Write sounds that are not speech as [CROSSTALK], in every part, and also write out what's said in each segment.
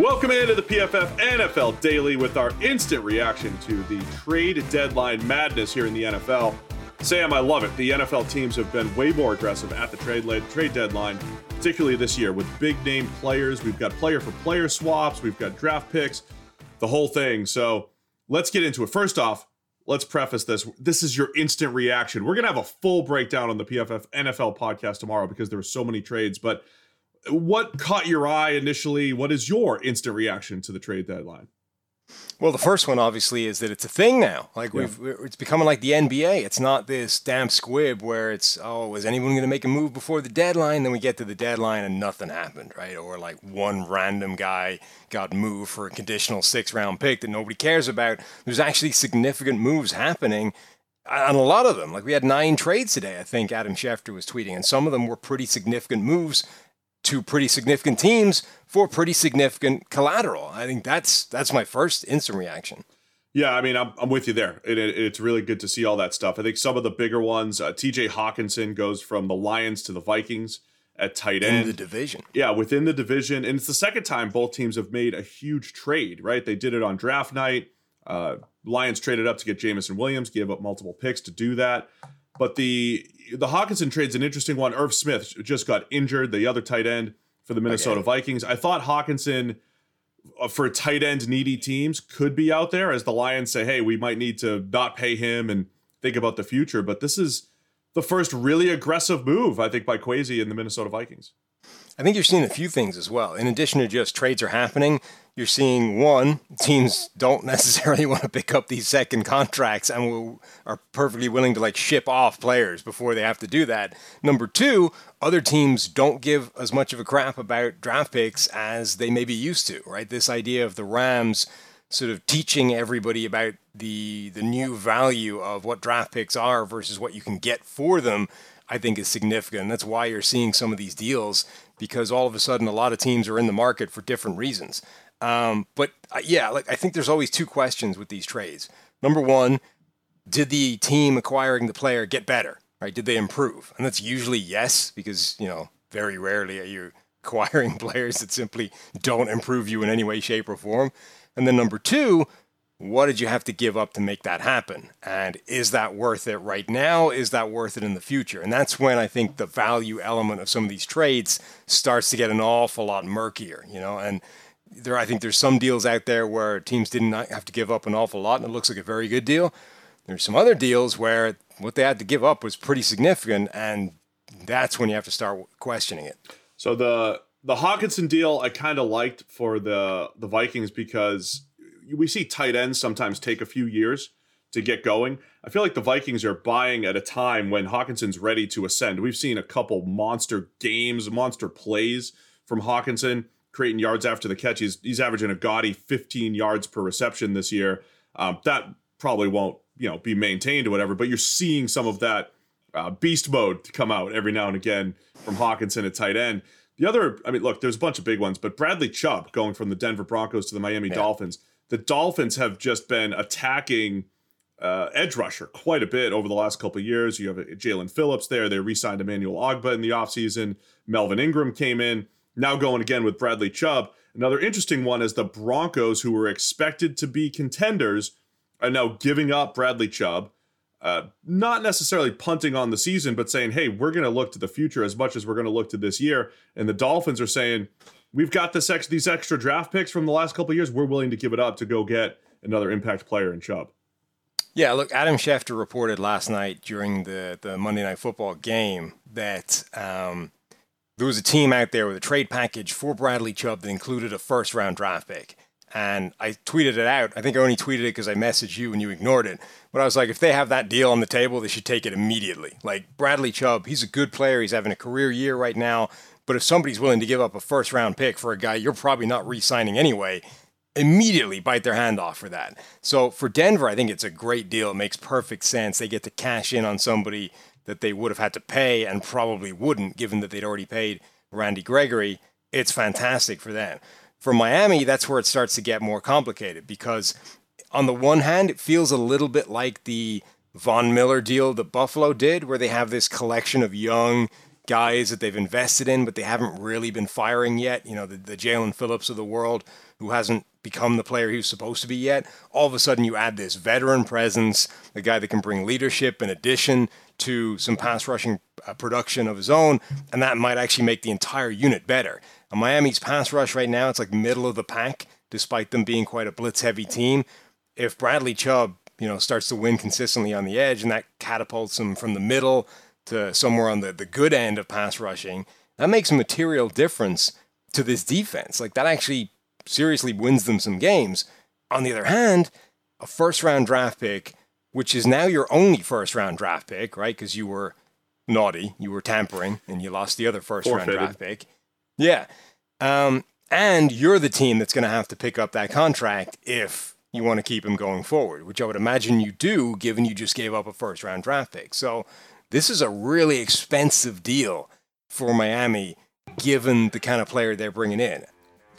Welcome into the PFF NFL Daily with our instant reaction to the trade deadline madness here in the NFL. Sam, I love it. The NFL teams have been way more aggressive at the trade trade deadline, particularly this year with big name players. We've got player for player swaps, we've got draft picks, the whole thing. So let's get into it. First off, let's preface this. This is your instant reaction. We're gonna have a full breakdown on the PFF NFL podcast tomorrow because there were so many trades, but what caught your eye initially? What is your instant reaction to the trade deadline? Well, the first one obviously is that it's a thing now. Like yeah. we've, it's becoming like the NBA. It's not this damn squib where it's oh, is anyone going to make a move before the deadline? Then we get to the deadline and nothing happened, right? Or like one random guy got moved for a conditional six round pick that nobody cares about. There's actually significant moves happening on a lot of them. Like we had nine trades today, I think Adam Schefter was tweeting, and some of them were pretty significant moves to pretty significant teams for pretty significant collateral. I think that's that's my first instant reaction. Yeah, I mean, I'm, I'm with you there. It, it, it's really good to see all that stuff. I think some of the bigger ones, uh, TJ Hockenson goes from the Lions to the Vikings at tight end. In the division. Yeah, within the division. And it's the second time both teams have made a huge trade, right? They did it on draft night. Uh, Lions traded up to get Jameson Williams, gave up multiple picks to do that. But the the Hockenson trade's an interesting one. Irv Smith just got injured, the other tight end for the Minnesota okay. Vikings. I thought Hockenson uh, for tight end needy teams could be out there as the Lions say, hey, we might need to not pay him and think about the future. But this is the first really aggressive move, I think, by Kwesi and the Minnesota Vikings. I think you're seeing a few things as well. In addition to just trades are happening, you're seeing one teams don't necessarily [LAUGHS] want to pick up these second contracts and will, are perfectly willing to like ship off players before they have to do that. Number two, other teams don't give as much of a crap about draft picks as they may be used to. Right, this idea of the Rams sort of teaching everybody about the the new value of what draft picks are versus what you can get for them. I think is significant. That's why you're seeing some of these deals because all of a sudden a lot of teams are in the market for different reasons. Um, but uh, yeah, like I think there's always two questions with these trades. Number one, did the team acquiring the player get better? Right? Did they improve? And that's usually yes, because you know very rarely are you [LAUGHS] acquiring players that simply don't improve you in any way, shape, or form. And then number two, what did you have to give up to make that happen? And is that worth it right now? Is that worth it in the future? And that's when I think the value element of some of these trades starts to get an awful lot murkier, you know, and there I think there's some deals out there where teams didn't have to give up an awful lot and it looks like a very good deal. There's some other deals where what they had to give up was pretty significant and that's when you have to start questioning it. So the the Hockenson deal I kind of liked for the the Vikings because we see tight ends sometimes take a few years to get going. I feel like the Vikings are buying at a time when Hockenson's ready to ascend. We've seen a couple monster games, monster plays from Hockenson creating yards after the catch. He's he's averaging a gaudy 15 yards per reception this year. Um, that probably won't you know be maintained or whatever, but you're seeing some of that uh, beast mode come out every now and again from Hockenson at tight end. The other, I mean, look, there's a bunch of big ones, but Bradley Chubb going from the Denver Broncos to the Miami yeah. Dolphins the Dolphins have just been attacking uh, edge rusher quite a bit over the last couple years. You have Jaelan Phillips there. They re signed Emmanuel Ogbah in the offseason. Melvin Ingram came in. Now going again with Bradley Chubb. Another interesting one is the Broncos, who were expected to be contenders, are now giving up Bradley Chubb. Uh, not necessarily punting on the season, but saying, hey, we're going to look to the future as much as we're going to look to this year. And the Dolphins are saying, we've got this ex- these extra draft picks from the last couple years. We're willing to give it up to go get another impact player in Chubb. Yeah, look, Adam Schefter reported last night during the, the Monday Night Football game that um, there was a team out there with a trade package for Bradley Chubb that included a first round draft pick. And I tweeted it out. I think I only tweeted it because I messaged you and you ignored it. But I was like, if they have that deal on the table, they should take it immediately. Like Bradley Chubb, he's a good player. He's having a career year right now. But if somebody's willing to give up a first round pick for a guy you're probably not re signing anyway, immediately bite their hand off for that. So for Denver, I think it's a great deal. It makes perfect sense. They get to cash in on somebody that they would have had to pay and probably wouldn't, given that they'd already paid Randy Gregory. It's fantastic for them. For Miami, that's where it starts to get more complicated because, on the one hand, it feels a little bit like the Von Miller deal that Buffalo did, where they have this collection of young guys that they've invested in, but they haven't really been firing yet. You know, the, the Jaelan Phillips of the world, who hasn't become the player he was supposed to be yet. All of a sudden, you add this veteran presence, a guy that can bring leadership in addition to some pass rushing uh, production of his own, and that might actually make the entire unit better. Miami's pass rush right now, it's like middle of the pack, despite them being quite a blitz heavy team. If Bradley Chubb, you know, starts to win consistently on the edge and that catapults him from the middle to somewhere on the, the good end of pass rushing, that makes a material difference to this defense. Like that actually seriously wins them some games. On the other hand, a first round draft pick, which is now your only first round draft pick, right? Because you were naughty, you were tampering, and you lost the other first Forfeited. round draft pick. Yeah. Um, and you're the team that's going to have to pick up that contract if you want to keep him going forward, which I would imagine you do, given you just gave up a first round draft pick. So this is a really expensive deal for Miami, given the kind of player they're bringing in.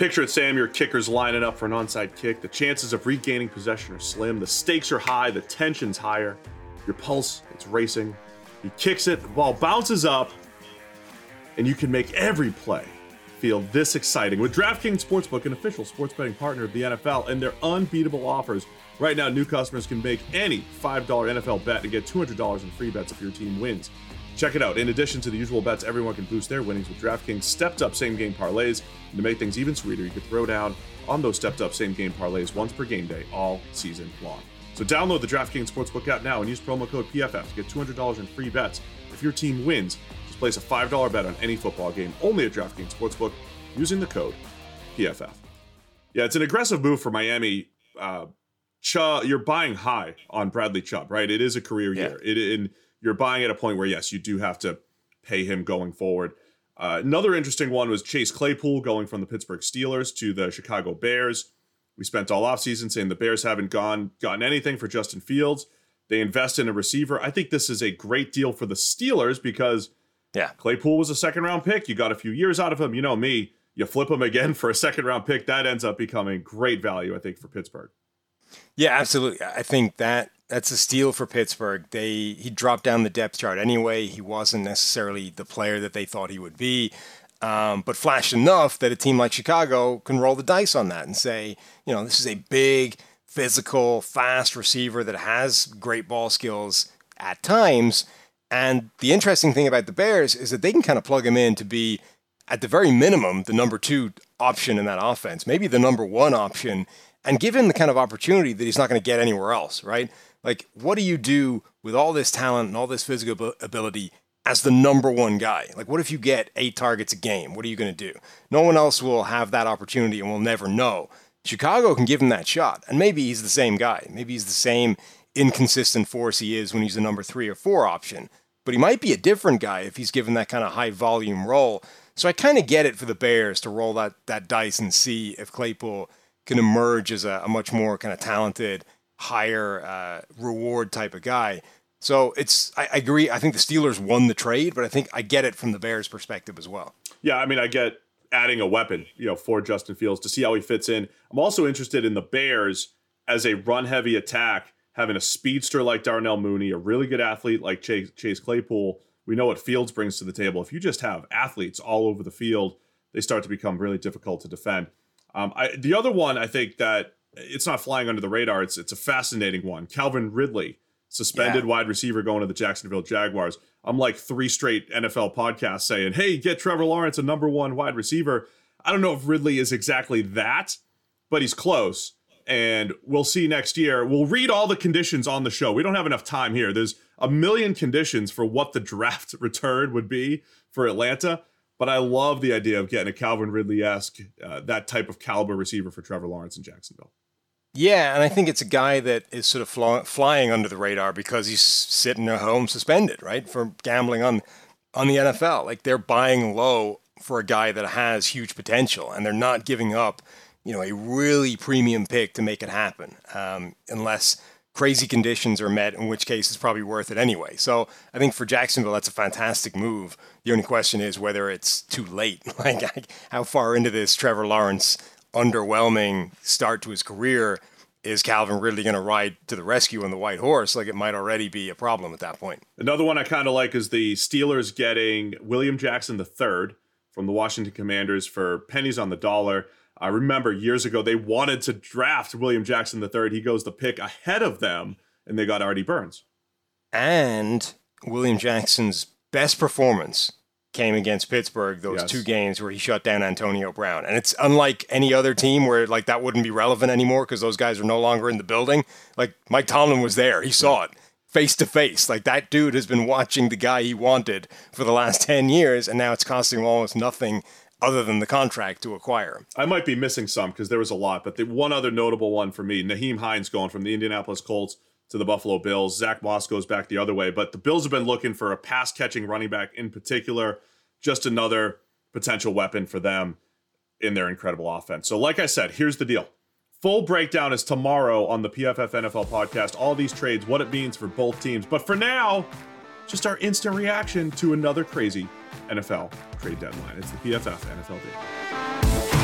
Picture it, Sam, your kicker's lining up for an onside kick. The chances of regaining possession are slim. The stakes are high. The tension's higher. Your pulse, it's racing. He kicks it, the ball bounces up, and you can make every play feel this exciting with DraftKings Sportsbook, an official sports betting partner of the NFL, and their unbeatable offers. Right now, new customers can make any $5 NFL bet and get $200 in free bets if your team wins. Check it out. In addition to the usual bets, everyone can boost their winnings with DraftKings stepped up same game parlays. And to make things even sweeter, you can throw down on those stepped up same game parlays once per game day all season long. So download the DraftKings Sportsbook app now and use promo code PFF to get $200 in free bets if your team wins just Place a $5 bet on any football game only at DraftKings Sportsbook using the code PFF. Yeah, it's an aggressive move for Miami. Uh, Chubb, you're buying high on Bradley Chubb, right? It is a career yeah. year. It, and you're buying at a point where, yes, you do have to pay him going forward. Uh, another interesting one was Chase Claypool going from the Pittsburgh Steelers to the Chicago Bears. We spent all offseason saying the Bears haven't gone gotten anything for Justin Fields. They invest in a receiver. I think this is a great deal for the Steelers because yeah. Claypool was a second round pick. You got a few years out of him. You know me, you flip him again [LAUGHS] for a second round pick. That ends up becoming great value, I think, for Pittsburgh. Yeah, absolutely. I think that that's a steal for Pittsburgh. They he dropped down the depth chart anyway. He wasn't necessarily the player that they thought he would be, um, but flashed enough that a team like Chicago can roll the dice on that and say, you know, this is a big, physical, fast receiver that has great ball skills at times and the interesting thing about the Bears is that they can kind of plug him in to be, at the very minimum, the number two option in that offense, maybe the number one option, and give him the kind of opportunity that he's not going to get anywhere else, right? Like, what do you do with all this talent and all this physical ability as the number one guy? Like, what if you get eight targets a game? What are you going to do? No one else will have that opportunity and we'll never know. Chicago can give him that shot, and maybe he's the same guy. Maybe he's the same inconsistent force he is when he's the number three or four option but he might be a different guy if he's given that kind of high volume role. So I kind of get it for the Bears to roll that that dice and see if Claypool can emerge as a, a much more kind of talented, higher uh, reward type of guy. So it's I, I, agree. I think the Steelers won the trade, but I think I get it from the Bears' perspective as well. Yeah, I mean, I get adding a weapon, you know, for Justin Fields to see how he fits in. I'm also interested in the Bears as a run heavy attack having a speedster like Darnell Mooney, a really good athlete like Chase, Chase Claypool, we know what Fields brings to the table. If you just have athletes all over the field, they start to become really difficult to defend. Um, I, the other one, I think that it's not flying under the radar. It's it's a fascinating one. Calvin Ridley, suspended yeah. wide receiver going to the Jacksonville Jaguars. I'm like three straight NFL podcasts saying, "Hey, get Trevor Lawrence a number one wide receiver." I don't know if Ridley is exactly that, but he's close and we'll see next year. We'll read all the conditions on the show. We don't have enough time here. There's a million conditions for what the [LAUGHS] draft return would be for Atlanta. But I love the idea of getting a Calvin Ridley esque, uh, that type of caliber receiver for Trevor Lawrence in Jacksonville. Yeah, and I think it's a guy that is sort of fly, flying under the radar because he's sitting at home suspended, right, for gambling on on the NFL. Like they're buying low for a guy that has huge potential, and they're not giving up, you know, a really premium pick to make it happen, um, unless crazy conditions are met, in which case it's probably worth it anyway. So I think for Jacksonville, that's a fantastic move. The only question is whether it's too late. [LAUGHS] like how far into this Trevor Lawrence underwhelming start to his career is Calvin Ridley going to ride to the rescue on the white horse? Like it might already be a problem at that point. Another one I kind of like is the Steelers getting William Jackson III from the Washington Commanders for pennies on the dollar. I remember years ago they wanted to draft William Jackson III. He goes the pick ahead of them, and they got Artie Burns. And William Jackson's best performance came against Pittsburgh those yes. two games where he shut down Antonio Brown. And it's unlike any other team where like that wouldn't be relevant anymore because those guys are no longer in the building. Like Mike Tomlin was there. He saw it face to face. Like that dude has been watching the guy he wanted for the last [LAUGHS] 10 years and now it's costing him almost nothing other than the contract to acquire. I might be missing some because there was a lot, but the one other notable one for me, Nyheim Hines going from the Indianapolis Colts to the Buffalo Bills. Zach Moss goes back the other way, but the Bills have been looking for a pass catching running back in particular, just another potential weapon for them in their incredible offense. So, like I said, here's the deal. Full breakdown is tomorrow on the PFF NFL podcast. All these trades, what it means for both teams. But for now, just our instant reaction to another crazy NFL trade deadline. It's the PFF NFL Day.